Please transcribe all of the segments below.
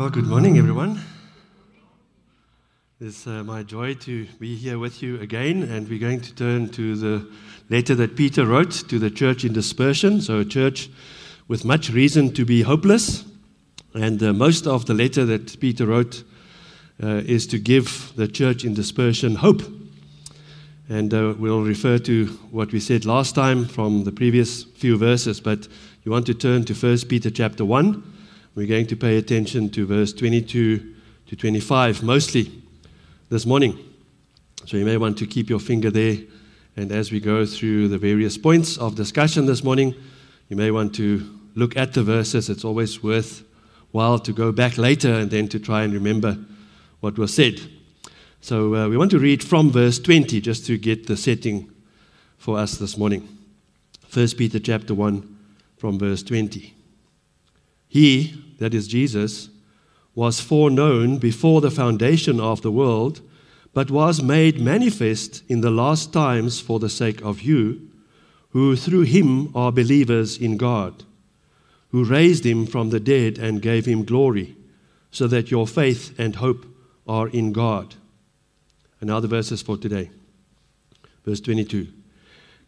Well, good morning, everyone. It's uh, my joy to be here with you again, and we're going to turn to the letter that Peter wrote to the church in dispersion. So, a church with much reason to be hopeless. And uh, most of the letter that Peter wrote uh, is to give the church in dispersion hope. And uh, we'll refer to what we said last time from the previous few verses, but you want to turn to 1 Peter chapter 1. We're going to pay attention to verse 22 to 25 mostly this morning. So you may want to keep your finger there. And as we go through the various points of discussion this morning, you may want to look at the verses. It's always worthwhile to go back later and then to try and remember what was said. So uh, we want to read from verse 20 just to get the setting for us this morning. 1 Peter chapter 1 from verse 20. He, that is Jesus, was foreknown before the foundation of the world, but was made manifest in the last times for the sake of you, who through him are believers in God, who raised him from the dead and gave him glory, so that your faith and hope are in God. And now the verses for today. Verse 22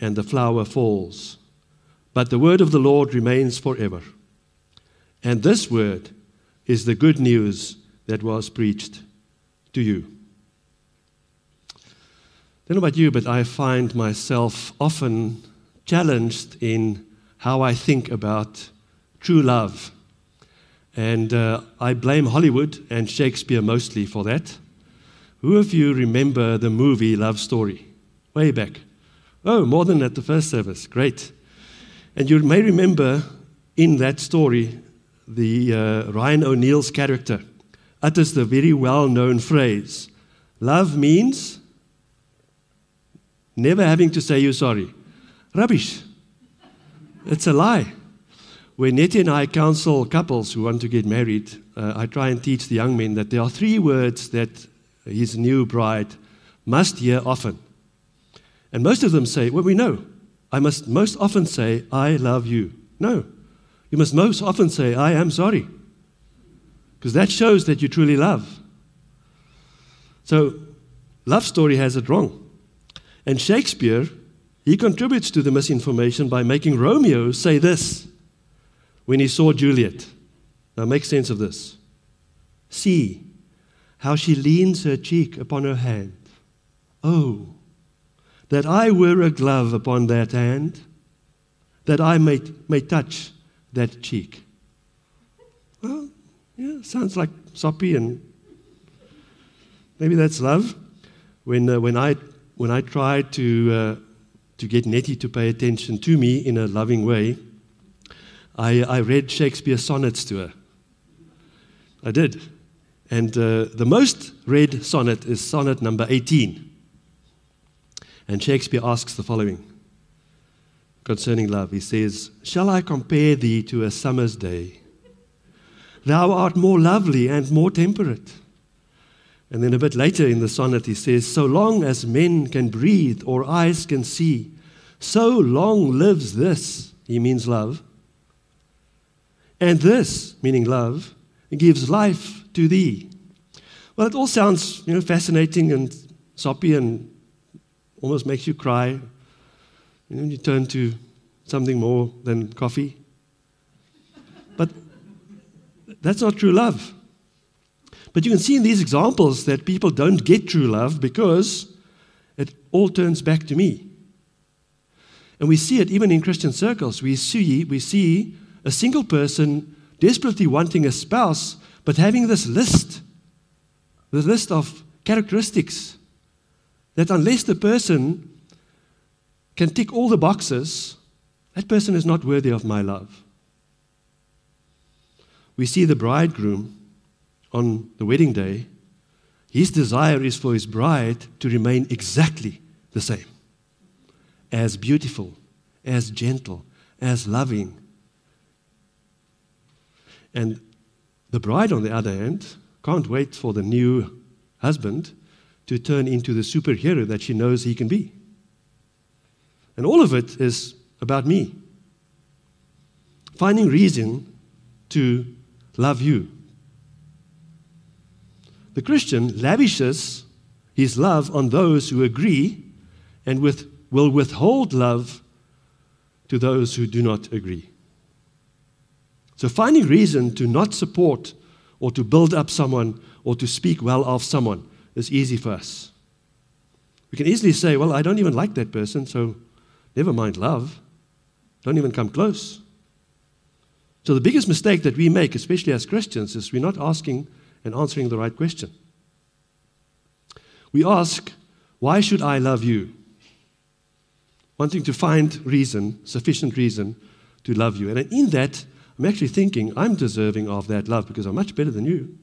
and the flower falls, but the word of the Lord remains forever. And this word is the good news that was preached to you. I don't know about you, but I find myself often challenged in how I think about true love. And uh, I blame Hollywood and Shakespeare mostly for that. Who of you remember the movie Love Story? Way back. Oh, more than at the first service. Great. And you may remember in that story the uh, Ryan O'Neal's character utters the very well known phrase love means never having to say you're sorry. Rubbish. It's a lie. When Nettie and I counsel couples who want to get married, uh, I try and teach the young men that there are three words that his new bride must hear often. And most of them say, Well, we know. I must most often say, I love you. No. You must most often say, I am sorry because that shows that you truly love. So, love story has it wrong. And Shakespeare, he contributes to the misinformation by making Romeo say this when he saw Juliet. Now, make sense of this. See how she leans her cheek upon her hand. Oh, that I wear a glove upon that hand, that I may, may touch that cheek. Well, yeah, sounds like soppy and maybe that's love. When, uh, when, I, when I tried to, uh, to get Nettie to pay attention to me in a loving way, I, I read Shakespeare's sonnets to her. I did. And uh, the most read sonnet is sonnet number 18. And Shakespeare asks the following concerning love. He says, Shall I compare thee to a summer's day? Thou art more lovely and more temperate. And then a bit later in the sonnet, he says, So long as men can breathe or eyes can see, so long lives this, he means love. And this, meaning love, gives life to thee. Well, it all sounds you know, fascinating and soppy and almost makes you cry. You know, you turn to something more than coffee. But that's not true love. But you can see in these examples that people don't get true love because it all turns back to me. And we see it even in Christian circles. We see, we see a single person desperately wanting a spouse, but having this list, the list of characteristics that unless the person can tick all the boxes, that person is not worthy of my love. We see the bridegroom on the wedding day, his desire is for his bride to remain exactly the same. As beautiful, as gentle, as loving. And the bride, on the other hand, can't wait for the new husband to turn into the superhero that she knows he can be. And all of it is about me. Finding reason to love you. The Christian lavishes his love on those who agree and with, will withhold love to those who do not agree. So, finding reason to not support or to build up someone or to speak well of someone is easy for us. We can easily say, Well, I don't even like that person, so never mind love. Don't even come close. So, the biggest mistake that we make, especially as Christians, is we're not asking and answering the right question. We ask, Why should I love you? Wanting to find reason, sufficient reason to love you. And in that, I'm actually thinking, I'm deserving of that love because I'm much better than you.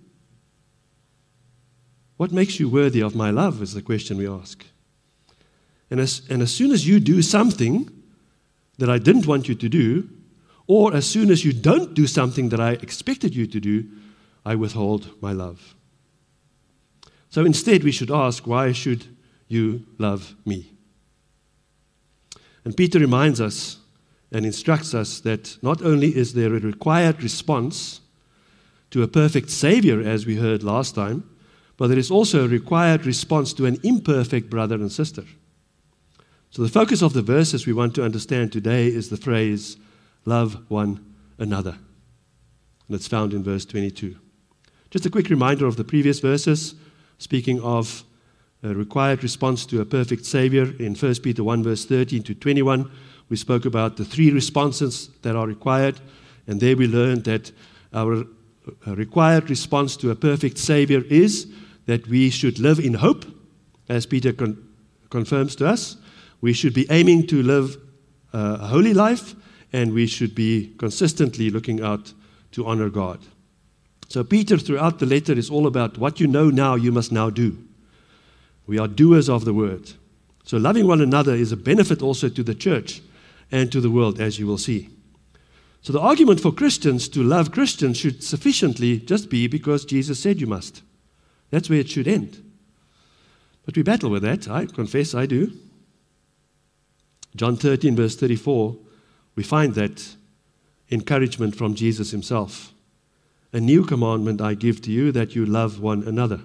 What makes you worthy of my love is the question we ask. And as, and as soon as you do something that I didn't want you to do, or as soon as you don't do something that I expected you to do, I withhold my love. So instead, we should ask, why should you love me? And Peter reminds us and instructs us that not only is there a required response to a perfect Savior, as we heard last time, but there is also a required response to an imperfect brother and sister. So, the focus of the verses we want to understand today is the phrase, love one another. And it's found in verse 22. Just a quick reminder of the previous verses, speaking of a required response to a perfect Savior in 1 Peter 1, verse 13 to 21. We spoke about the three responses that are required, and there we learned that our required response to a perfect Savior is that we should live in hope, as Peter con- confirms to us. We should be aiming to live uh, a holy life, and we should be consistently looking out to honor God. So, Peter, throughout the letter, is all about what you know now, you must now do. We are doers of the word. So, loving one another is a benefit also to the church and to the world, as you will see. So, the argument for Christians to love Christians should sufficiently just be because Jesus said you must. That's where it should end. But we battle with that. I confess I do. John 13, verse 34, we find that encouragement from Jesus himself. A new commandment I give to you that you love one another,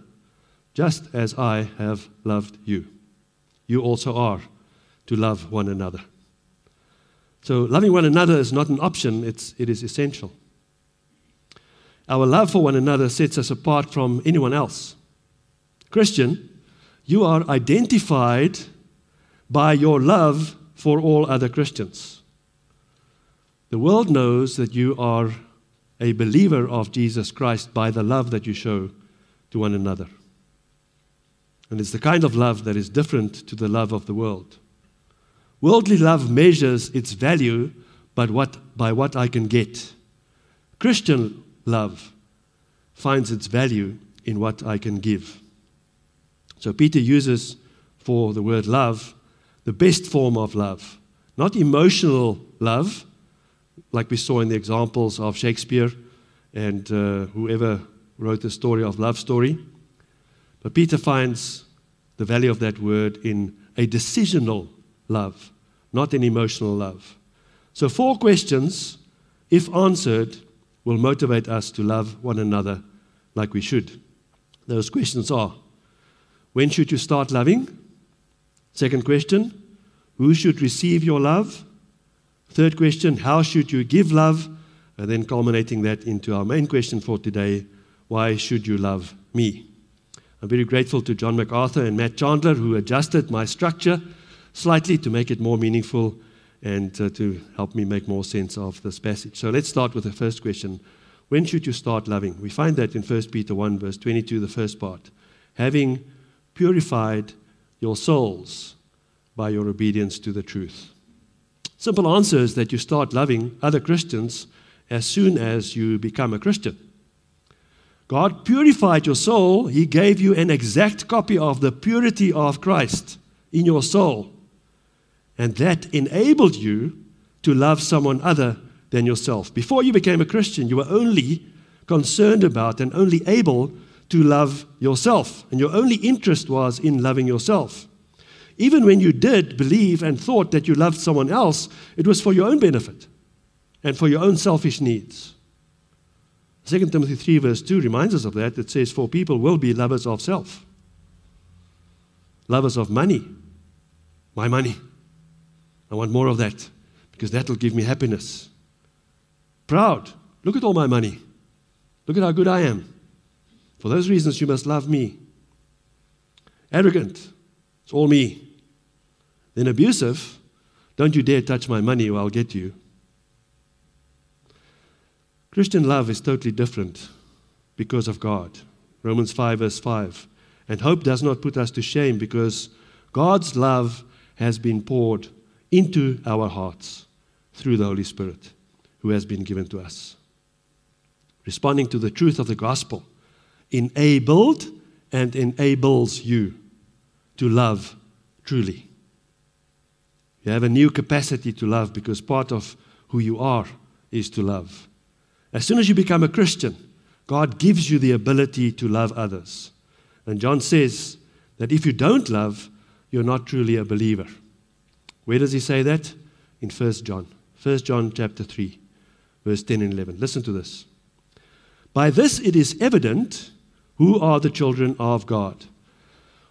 just as I have loved you. You also are to love one another. So, loving one another is not an option, it's, it is essential. Our love for one another sets us apart from anyone else. Christian, you are identified by your love for all other Christians. The world knows that you are a believer of Jesus Christ by the love that you show to one another. And it's the kind of love that is different to the love of the world. Worldly love measures its value by what, by what I can get. Christian love finds its value in what I can give. So Peter uses for the word love the best form of love, not emotional love, like we saw in the examples of Shakespeare and uh, whoever wrote the story of love story. But Peter finds the value of that word in a decisional love, not an emotional love. So, four questions, if answered, will motivate us to love one another like we should. Those questions are When should you start loving? Second question Who should receive your love? Third question, how should you give love? And then culminating that into our main question for today why should you love me? I'm very grateful to John MacArthur and Matt Chandler who adjusted my structure slightly to make it more meaningful and uh, to help me make more sense of this passage. So let's start with the first question When should you start loving? We find that in 1 Peter 1, verse 22, the first part. Having purified your souls by your obedience to the truth. Simple answer is that you start loving other Christians as soon as you become a Christian. God purified your soul. He gave you an exact copy of the purity of Christ in your soul. And that enabled you to love someone other than yourself. Before you became a Christian, you were only concerned about and only able to love yourself. And your only interest was in loving yourself. Even when you did believe and thought that you loved someone else, it was for your own benefit and for your own selfish needs. 2 Timothy 3, verse 2 reminds us of that. It says, For people will be lovers of self, lovers of money. My money. I want more of that because that will give me happiness. Proud. Look at all my money. Look at how good I am. For those reasons, you must love me. Arrogant. It's all me. Then abusive. Don't you dare touch my money or I'll get you. Christian love is totally different because of God. Romans 5, verse 5. And hope does not put us to shame because God's love has been poured into our hearts through the Holy Spirit who has been given to us. Responding to the truth of the gospel enabled and enables you to love truly. You have a new capacity to love because part of who you are is to love. As soon as you become a Christian, God gives you the ability to love others. And John says that if you don't love, you're not truly a believer. Where does he say that? In 1 John. 1 John chapter 3, verse 10 and 11. Listen to this. By this it is evident who are the children of God.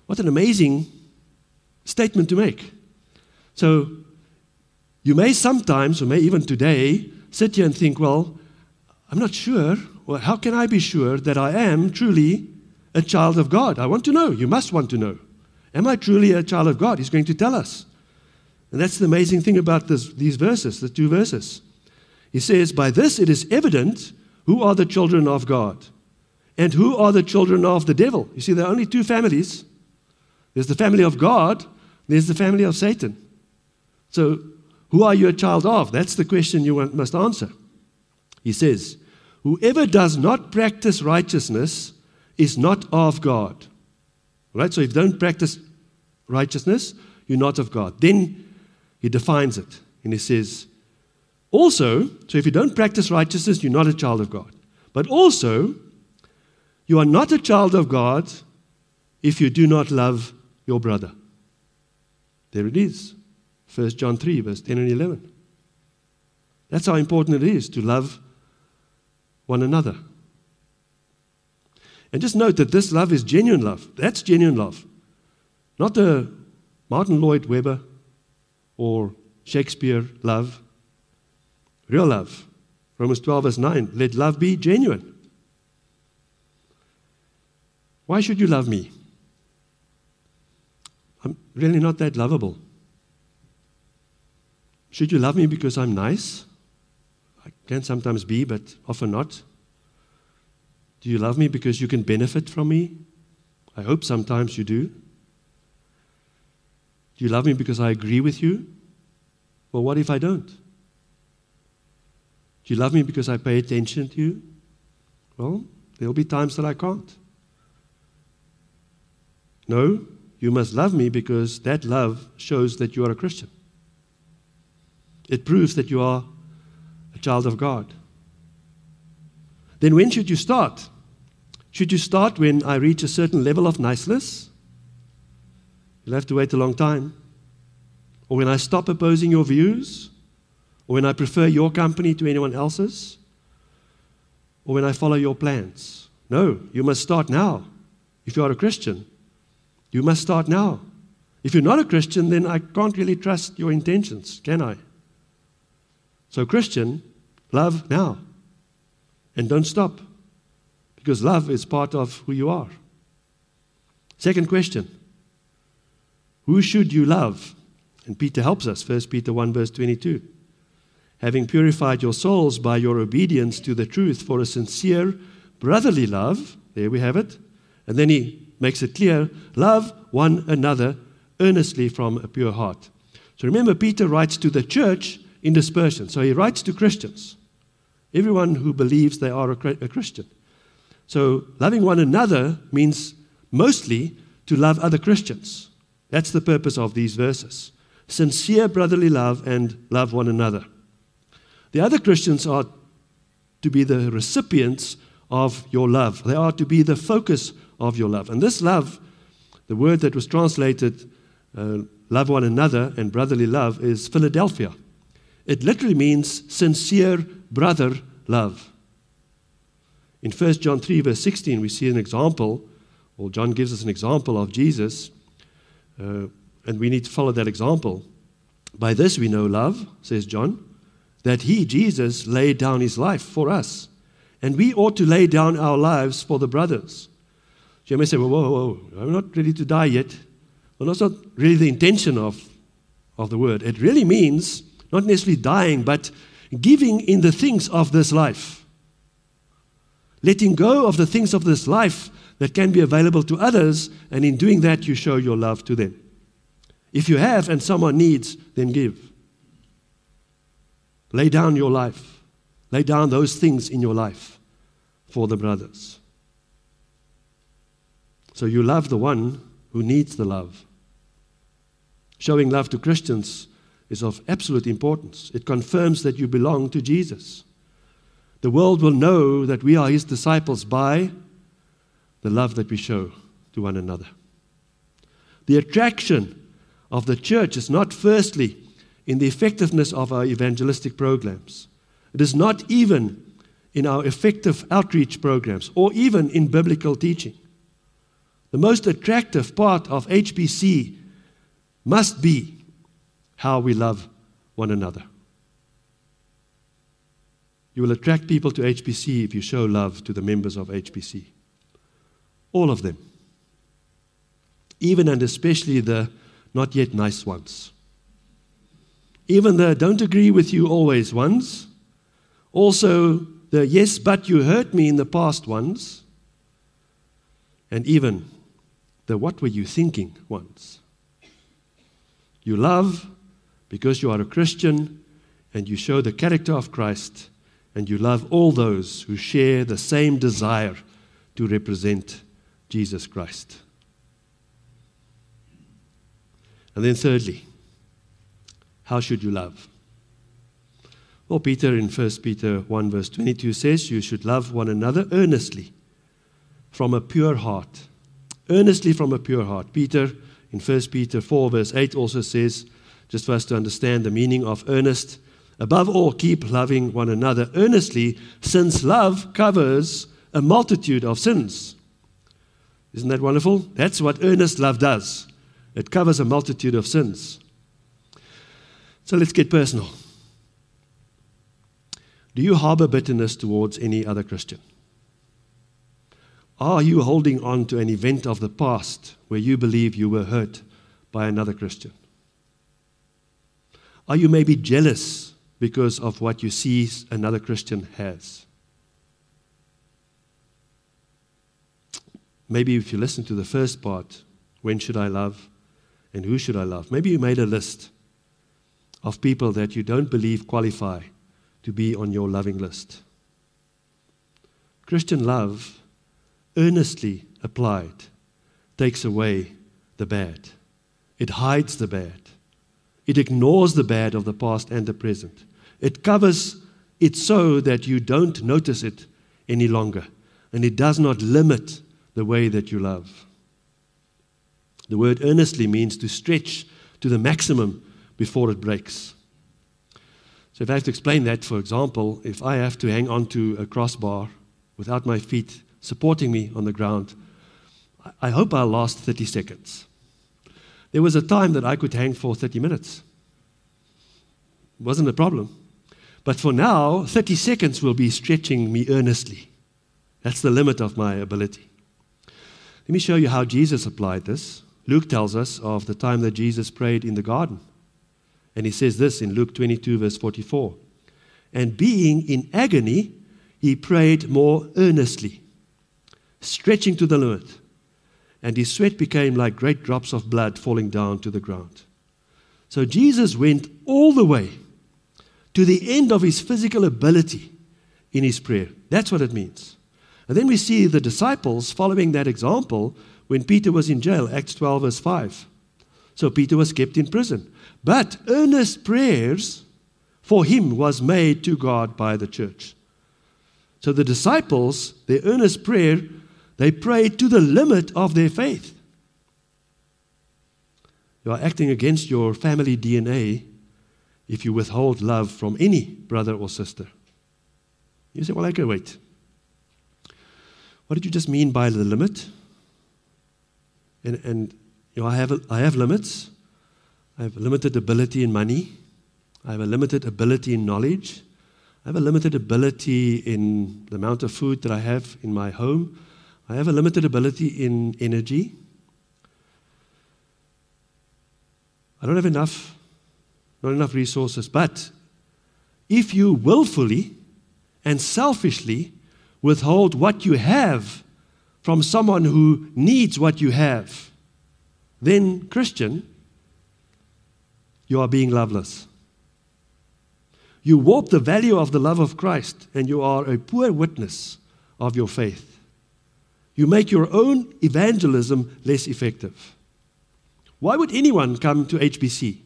What an amazing statement to make. So, you may sometimes, or may even today, sit here and think, well, I'm not sure. Well, how can I be sure that I am truly a child of God? I want to know. You must want to know. Am I truly a child of God? He's going to tell us. And that's the amazing thing about this, these verses, the two verses. He says, By this it is evident who are the children of God and who are the children of the devil. You see, there are only two families there's the family of God, there's the family of Satan. So, who are you a child of? That's the question you must answer. He says, Whoever does not practice righteousness is not of God. Right? So if you don't practice righteousness, you're not of God. Then he defines it and he says, also, so if you don't practice righteousness, you're not a child of God. But also, you are not a child of God if you do not love your brother. There it is. 1 John 3, verse 10 and 11. That's how important it is to love one another. And just note that this love is genuine love. That's genuine love. Not the Martin Lloyd Webber or Shakespeare love. Real love. Romans 12, verse 9. Let love be genuine. Why should you love me? I'm really not that lovable. Should you love me because I'm nice? I can sometimes be, but often not. Do you love me because you can benefit from me? I hope sometimes you do. Do you love me because I agree with you? Well, what if I don't? Do you love me because I pay attention to you? Well, there'll be times that I can't. No, you must love me because that love shows that you are a Christian. It proves that you are a child of God. Then when should you start? Should you start when I reach a certain level of niceness? You'll have to wait a long time. Or when I stop opposing your views? Or when I prefer your company to anyone else's? Or when I follow your plans? No, you must start now. If you are a Christian, you must start now. If you're not a Christian, then I can't really trust your intentions, can I? So, Christian, love now. And don't stop. Because love is part of who you are. Second question Who should you love? And Peter helps us, 1 Peter 1, verse 22. Having purified your souls by your obedience to the truth for a sincere brotherly love, there we have it. And then he makes it clear love one another earnestly from a pure heart. So remember, Peter writes to the church in dispersion. So he writes to Christians, everyone who believes they are a, Christian. So, loving one another means mostly to love other Christians. That's the purpose of these verses sincere brotherly love and love one another. The other Christians are to be the recipients of your love, they are to be the focus of your love. And this love, the word that was translated uh, love one another and brotherly love, is Philadelphia. It literally means sincere brother love. In 1 John 3, verse 16, we see an example, or John gives us an example of Jesus, uh, and we need to follow that example. By this we know love, says John, that he, Jesus, laid down his life for us. And we ought to lay down our lives for the brothers. So you may say, well, whoa, whoa, I'm not ready to die yet. Well, that's not really the intention of, of the word. It really means not necessarily dying, but giving in the things of this life. Letting go of the things of this life that can be available to others, and in doing that, you show your love to them. If you have and someone needs, then give. Lay down your life. Lay down those things in your life for the brothers. So you love the one who needs the love. Showing love to Christians is of absolute importance. It confirms that you belong to Jesus. The world will know that we are his disciples by the love that we show to one another. The attraction of the church is not, firstly, in the effectiveness of our evangelistic programs. It is not even in our effective outreach programs or even in biblical teaching. The most attractive part of HBC must be how we love one another. You will attract people to HBC if you show love to the members of HBC. All of them. Even and especially the not yet nice ones. Even the don't agree with you always ones. Also the yes, but you hurt me in the past ones. And even the what were you thinking ones. You love because you are a Christian and you show the character of Christ, and you love all those who share the same desire to represent Jesus Christ. And then, thirdly, how should you love? Well, Peter in 1 Peter 1, verse 22 says, You should love one another earnestly from a pure heart. Earnestly from a pure heart. Peter in 1 Peter 4, verse 8 also says, just for us to understand the meaning of earnest, above all, keep loving one another earnestly, since love covers a multitude of sins. Isn't that wonderful? That's what earnest love does. It covers a multitude of sins. So let's get personal. Do you harbor bitterness towards any other Christian? Are you holding on to an event of the past where you believe you were hurt by another Christian? Are you maybe jealous because of what you see another Christian has? Maybe if you listen to the first part, when should I love and who should I love? Maybe you made a list of people that you don't believe qualify to be on your loving list. Christian love earnestly applied, takes away the bad. It hides the bad. It ignores the bad of the past and the present. It covers it so that you don't notice it any longer. And it does not limit the way that you love. The word earnestly means to stretch to the maximum before it breaks. So, if I have to explain that, for example, if I have to hang onto a crossbar without my feet supporting me on the ground. I hope I'll last 30 seconds. There was a time that I could hang for 30 minutes. It wasn't a problem. But for now, 30 seconds will be stretching me earnestly. That's the limit of my ability. Let me show you how Jesus applied this. Luke tells us of the time that Jesus prayed in the garden. And he says this in Luke 22, verse 44. And being in agony, he prayed more earnestly stretching to the limit, and his sweat became like great drops of blood falling down to the ground. So Jesus went all the way to the end of his physical ability in his prayer. That's what it means. And then we see the disciples following that example when Peter was in jail, Acts 12, verse 5. So Peter was kept in prison. But earnest prayers for him was made to God by the church. So the disciples, their earnest prayer, they prayed to the limit of their faith. You are acting against your family DNA if you withhold love from any brother or sister. You say, well, okay, wait. What did you just mean by the limit? And, and you know, I have, I have limits. I have limited ability in money. I have a limited ability in knowledge. I have a limited ability in the amount of food that I have in my home. I have a limited ability in energy. I don't have enough, not enough resources. But if you willfully and selfishly withhold what you have from someone who needs what you have, then, Christian, you are being loveless. You warp the value of the love of Christ, and you are a poor witness of your faith. You make your own evangelism less effective. Why would anyone come to HBC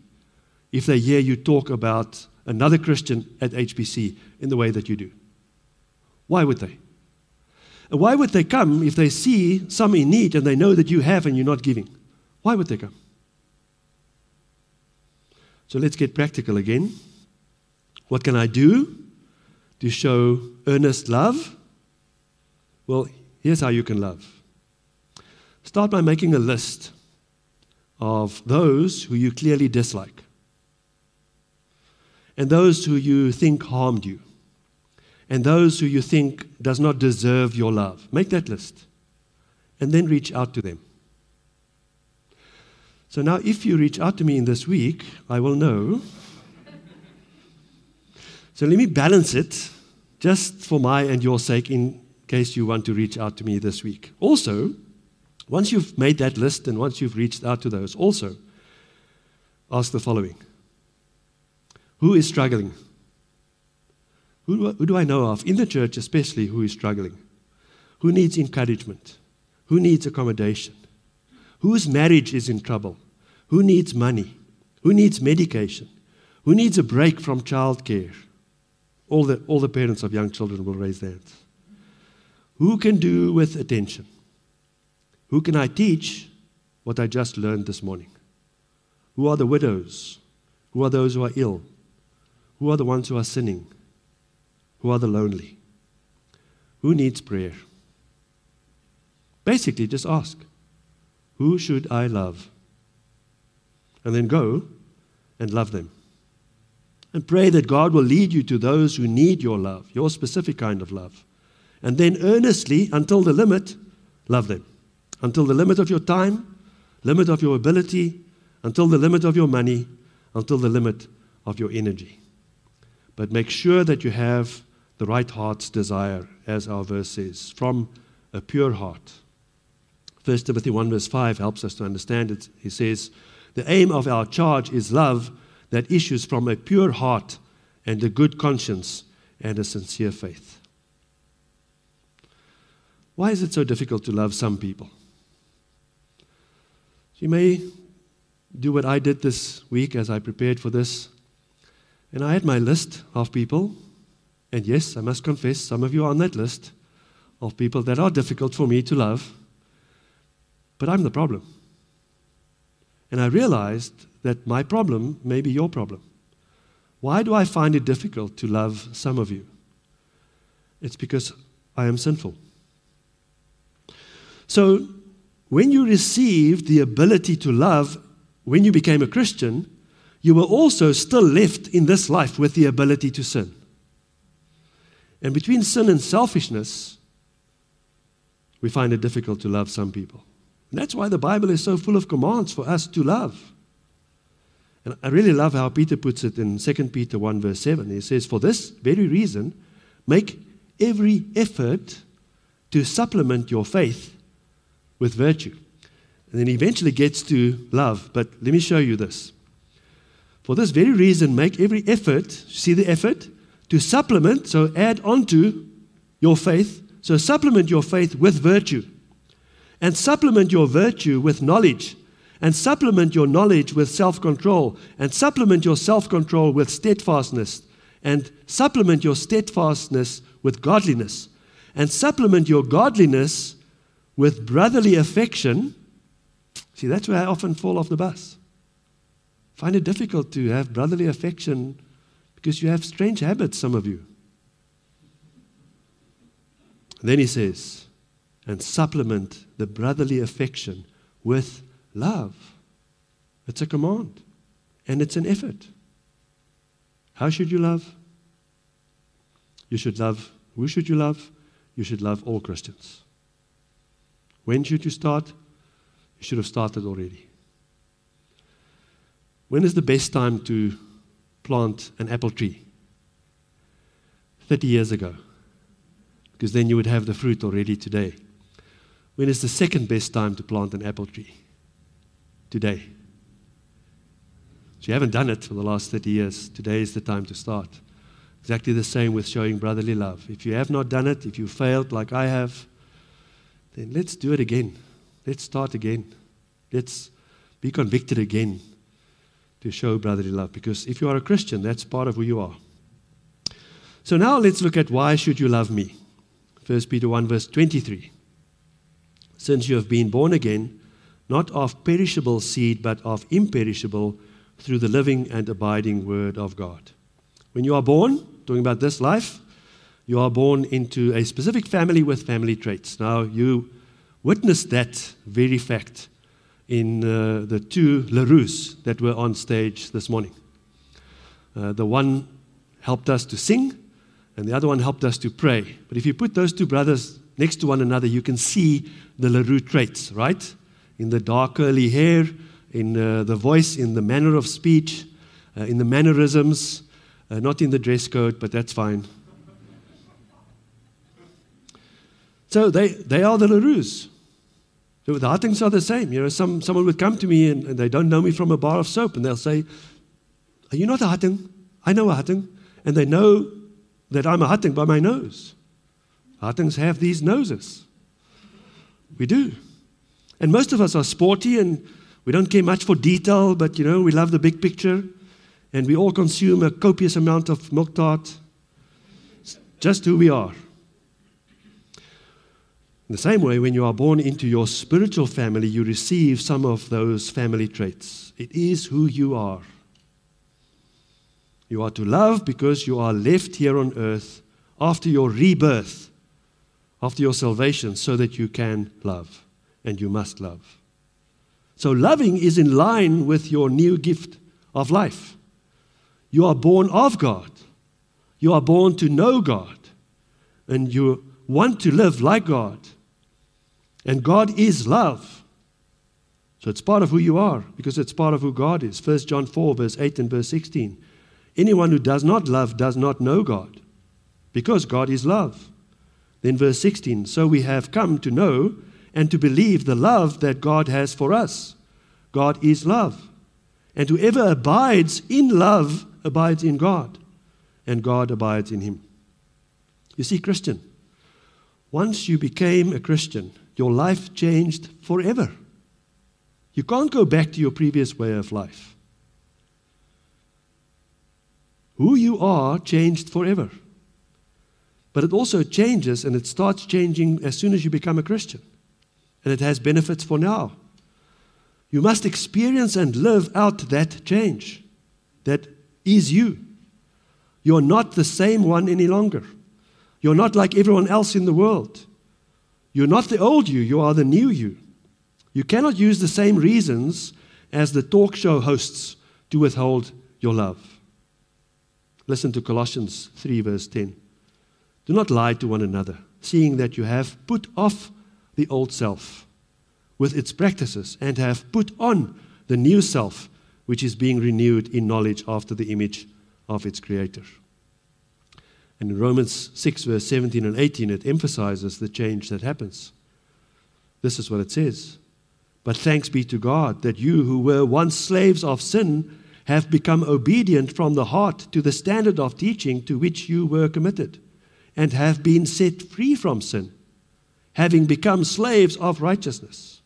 if they hear you talk about another Christian at HBC in the way that you do? Why would they? Why would they come if they see some in need and they know that you have and you're not giving? Why would they come? So let's get practical again. What can I do to show earnest love? Well, here's how you can love. Start by making a list of those who you clearly dislike and those who you think harmed you and those who you think does not deserve your love. Make that list and then reach out to them. So now if you reach out to me in this week, I will know so let me balance it just for my and your sake in case you want to reach out to me this week. Also, once you've made that list and once you've reached out to those, also ask the following Who is struggling? Who do, I, who do I know of, in the church especially, who is struggling? Who needs encouragement? Who needs accommodation? Whose marriage is in trouble? Who needs money? Who needs medication? Who needs a break from childcare? All the, all the parents of young children will raise their hands. Who can do with attention? Who can I teach what I just learned this morning? Who are the widows? Who are those who are ill? Who are the ones who are sinning? Who are the lonely? Who needs prayer? Basically, just ask Who should I love? And then go and love them. And pray that God will lead you to those who need your love, your specific kind of love. And then earnestly, until the limit, love them. Until the limit of your time, limit of your ability, until the limit of your money, until the limit of your energy. But make sure that you have the right heart's desire, as our verse says, from a pure heart. 1 Timothy 1, verse 5 helps us to understand it. He says, The aim of our charge is love that issues from a pure heart and a good conscience and a sincere faith. Why is it so difficult to love some people? You may do what I did this week as I prepared for this. And I had my list of people. And yes, I must confess, some of you are on that list of people that are difficult for me to love. But I'm the problem. And I realized that my problem may be your problem. Why do I find it difficult to love some of you? It's because I am sinful. So, when you received the ability to love when you became a Christian, you were also still left in this life with the ability to sin. And between sin and selfishness, we find it difficult to love some people. And that's why the Bible is so full of commands for us to love. And I really love how Peter puts it in 2 Peter 1, verse 7. He says, For this very reason, make every effort to supplement your faith with virtue. And then he eventually gets to love. But let me show you this. For this very reason, make every effort, see the effort, to supplement, so add onto your faith, So supplement your faith with virtue, and supplement your virtue with knowledge, and supplement your knowledge with self control, and supplement your self control with steadfastness, and supplement your steadfastness with godliness, and supplement your godliness with brotherly affection. See, that's where I often fall off the bus. Find it difficult to have brotherly affection because you have strange habits, some of you. Then he says, and supplement the brotherly affection with love. It's a command and it's an effort. How should you love? You should love. Who should you love? You should love all Christians. When should you start? You should have started already. When is the best time to plant an apple tree? 30 years ago because then you would have the fruit already today. When is the second best time to plant an apple tree? Today. So you haven't done it for the last 30 years. Today is the time to start. Exactly the same with showing brotherly love. If you have not done it, if you failed like I have, then let's do it again. Let's start again. Let's be convicted again to show brotherly love. Because if you are a Christian, that's part of who you are. So now let's look at why should you love me? 1 Peter 1, verse 23. Since you have been born again, not of perishable seed, but of imperishable, through the living and abiding Word of God. When you are born, talking about this life, you are born into a specific family with family traits. Now, you witnessed that very fact in uh, the two LaRues that were on stage this morning. Uh, the one helped us to sing, and the other one helped us to pray. But if you put those two brothers next to one another, you can see the LaRue traits, right? In the dark curly hair, in uh, the voice, in the manner of speech, uh, in the mannerisms, uh, not in the dress code, but that's fine. So they, they are the LaRues. So the Hattinghs are the same. You know, some, someone would come to me and, and, they don't know me from a bar of soap, and they'll say, Are you not a Hattingh? I know a Hattingh. And they know that I'm a Hattingh by my nose. Hattinghs have these noses. We do. And most of us are sporty and we don't care much for detail, but you know, we love the big picture. And we all consume a copious amount of milk tart. It's just who we are. In the same way, when you are born into your spiritual family, you receive some of those family traits. It is who you are. You are to love because you are left here on earth after your rebirth, after your salvation, so that you can love. And you must love. So, loving is in line with your new gift of life. You are born of God, you are born to know God, and you want to live like God. And God is love. So it's part of who you are because it's part of who God is. 1 John 4, verse 8 and verse 16. Anyone who does not love does not know God, because God is love. Then, verse 16 So we have come to know and to believe the love that God has for us. God is love. And whoever abides in love abides in God, and God abides in him. You see, Christian, once you became a Christian, your life changed forever. You can't go back to your previous way of life. Who you are changed forever. But it also changes and it starts changing as soon as you become a Christian. And it has benefits for now. You must experience and live out that change. That is you. You're not the same one any longer. You're not like everyone else in the world. You're not the old you, you are the new you. You cannot use the same reasons as the talk show hosts to withhold your love. Listen to Colossians 3, verse 10. Do not lie to one another, seeing that you have put off the old self with its practices and have put on the new self, which is being renewed in knowledge after the image of its creator. And in Romans 6, verse 17 and 18, it emphasizes the change that happens. This is what it says But thanks be to God that you who were once slaves of sin have become obedient from the heart to the standard of teaching to which you were committed. and have been set free from sin, having become slaves of righteousness.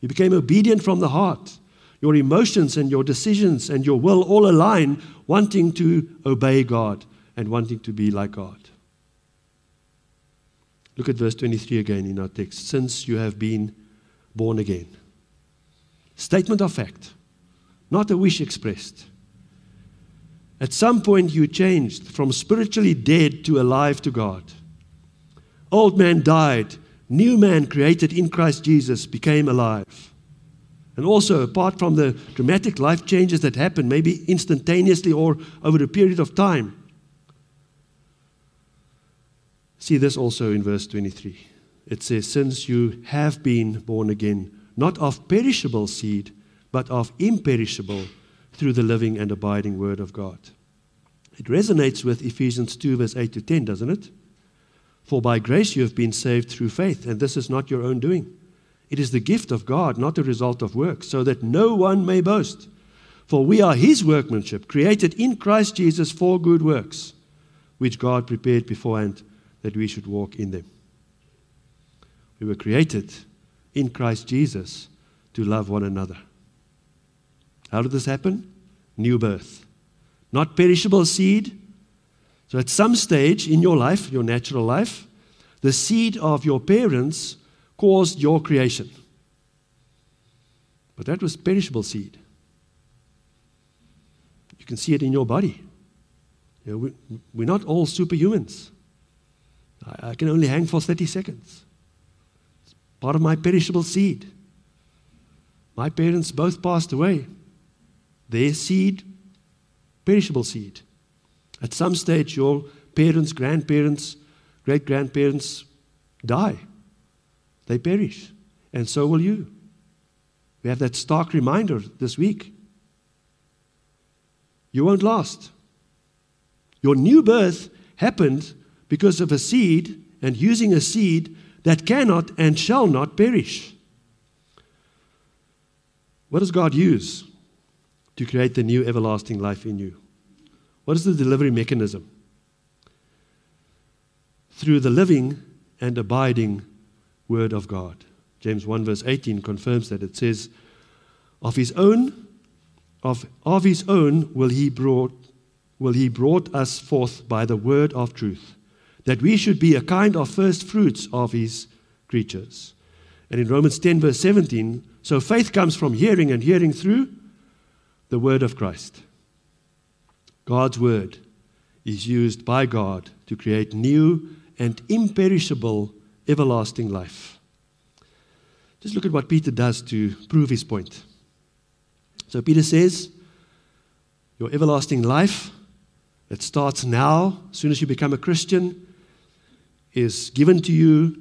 You became obedient from the heart. Your emotions and your decisions and your will all align, wanting to obey God and wanting to be like God. Look at verse 23 again in our text. Since you have been born again. Statement of fact, not a wish expressed. At some point, you changed from spiritually dead to alive to God. Old man died, new man created in Christ Jesus became alive. And also, apart from the dramatic life changes that happen, maybe instantaneously or over a period of time, see this also in verse 23. It says, Since you have been born again, not of perishable seed, but of imperishable through the living and abiding Word of God. It resonates with Ephesians 2, verse 8 to 10, doesn't it? For by grace you have been saved through faith, and this is not your own doing. It is the gift of God, not a result of works, so that no one may boast. For we are his workmanship, created in Christ Jesus for good works, which God prepared beforehand that we should walk in them. We were created in Christ Jesus to love one another. How did this happen? New birth. Not perishable seed. So, at some stage in your life, your natural life, the seed of your parents caused your creation. But that was perishable seed. You can see it in your body. You know, we, we're not all superhumans. I, can only hang for 30 seconds. It's part of my perishable seed. My parents both passed away. Their seed, perishable seed. At some stage, your parents, grandparents, great grandparents die. They perish. And so will you. We have that stark reminder this week. You won't last. Your new birth happened because of a seed and using a seed that cannot and shall not perish. What does God use? to create the new everlasting life in you. What is the delivery mechanism? Through the living and abiding Word of God. James 1, verse 18 confirms that. It says, Of his own, of, of his own will he brought will he brought us forth by the word of truth, that we should be a kind of first fruits of his creatures. And in Romans 10, verse 17, so faith comes from hearing and hearing through the word of Christ. God's word is used by God to create new and imperishable everlasting life. Just look at what Peter does to prove his point. So, Peter says, Your everlasting life that starts now, as soon as you become a Christian, is given to you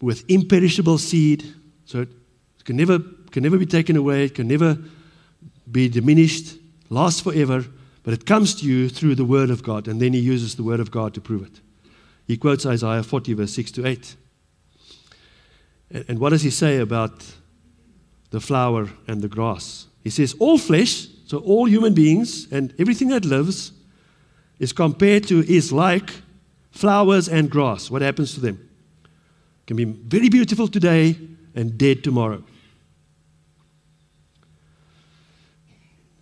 with imperishable seed. So, it can never, can never be taken away, it can never be diminished, last forever, but it comes to you through the Word of God. And then he uses the Word of God to prove it. He quotes Isaiah 40, verse 6 to 8. And, and what does he say about the flower and the grass? He says, All flesh, so all human beings and everything that lives, is compared to, is like flowers and grass. What happens to them? Can be very beautiful today and dead tomorrow.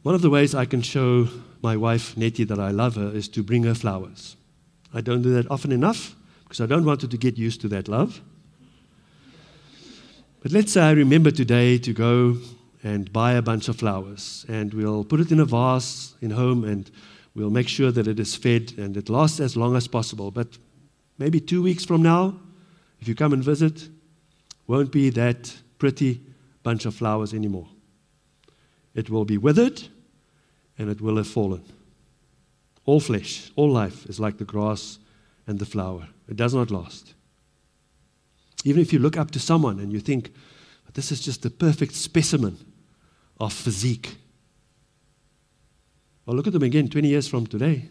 One of the ways I can show my wife, Nettie, that I love her is to bring her flowers. I don't do that often enough because I don't want her to get used to that love. But let's say I remember today to go and buy a bunch of flowers, and we'll put it in a vase in home, and we'll make sure that it is fed and it lasts as long as possible. But maybe two weeks from now, if you come and visit, won't be that pretty bunch of flowers anymore. It will be withered and it will have fallen. All flesh, all life is like the grass and the flower. It does not last. Even if you look up to someone and you think, this is just the perfect specimen of physique. Well, look at them again 20 years from today.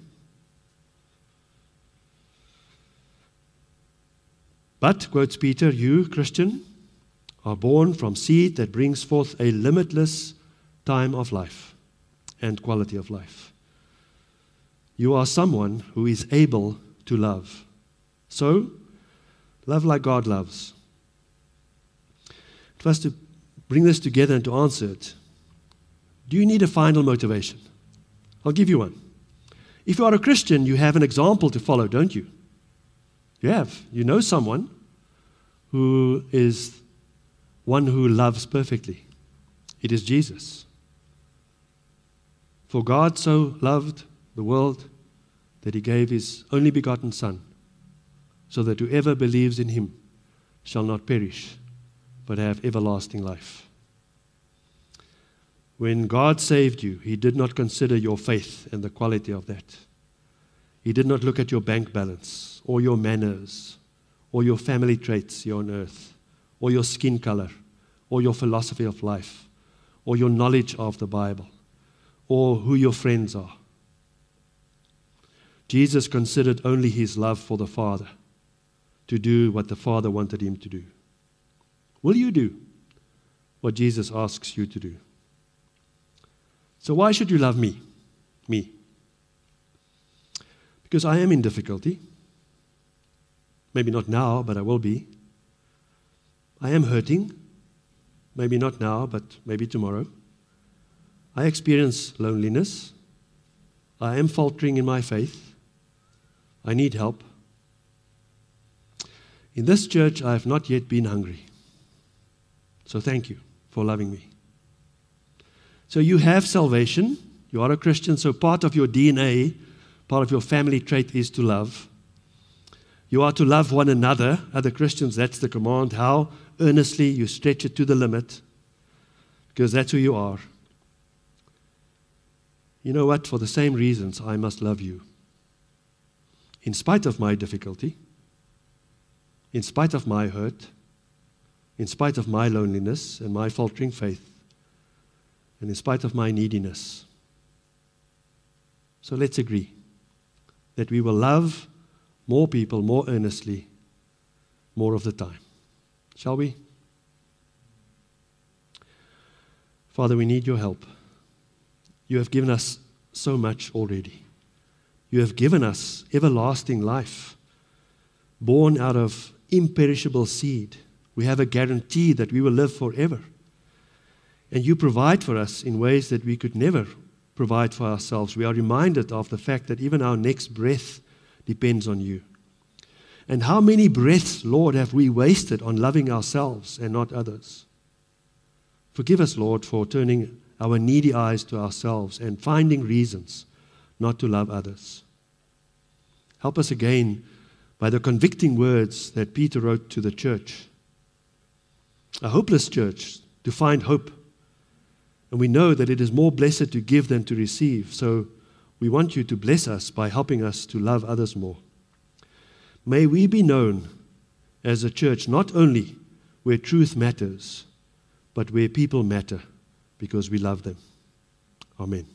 But, quotes Peter, you, Christian, are born from seed that brings forth a limitless time of life and quality of life. you are someone who is able to love. So, love like God loves. For us to bring this together and to answer it, do you need a final motivation? I'll give you one. If you are a Christian, you have an example to follow, don't you? You have. You know someone who is one who loves perfectly. It is Jesus. For God so loved the world that he gave his only begotten Son, so that whoever believes in him shall not perish, but have everlasting life. When God saved you, He did not consider your faith and the quality of that. He did not look at your bank balance or your manners or your family traits here on earth or your skin color or your philosophy of life or your knowledge of the Bible or who your friends are. Jesus considered only his love for the Father to do what the Father wanted him to do. Will you do what Jesus asks you to do? So, why should you love me? Me. Because I am in difficulty. Maybe not now, but I will be. I am hurting. Maybe not now, but maybe tomorrow. I experience loneliness. I am faltering in my faith. I need help. In this church, I have not yet been hungry. So thank you for loving me. So you have salvation. You are a Christian, so part of your DNA, part of your family trait is to love. You are to love one another, other Christians. That's the command. How earnestly you stretch it to the limit, because that's who you are. You know what? For the same reasons, I must love you. In spite of my difficulty, in spite of my hurt, in spite of my loneliness and my faltering faith, and in spite of my neediness. So let's agree that we will love more people more earnestly more of the time. Shall we? Father, we need your help. You have given us so much already. You have given us everlasting life, born out of imperishable seed. We have a guarantee that we will live forever. And you provide for us in ways that we could never provide for ourselves. We are reminded of the fact that even our next breath depends on you. And how many breaths, Lord, have we wasted on loving ourselves and not others? Forgive us, Lord, for turning our needy eyes to ourselves and finding reasons not to love others. Help us again by the convicting words that Peter wrote to the church. A hopeless church to find hope and we know that it is more blessed to give than to receive. So we want you to bless us by helping us to love others more. May we be known as a church not only where truth matters, but where people matter because we love them. Amen.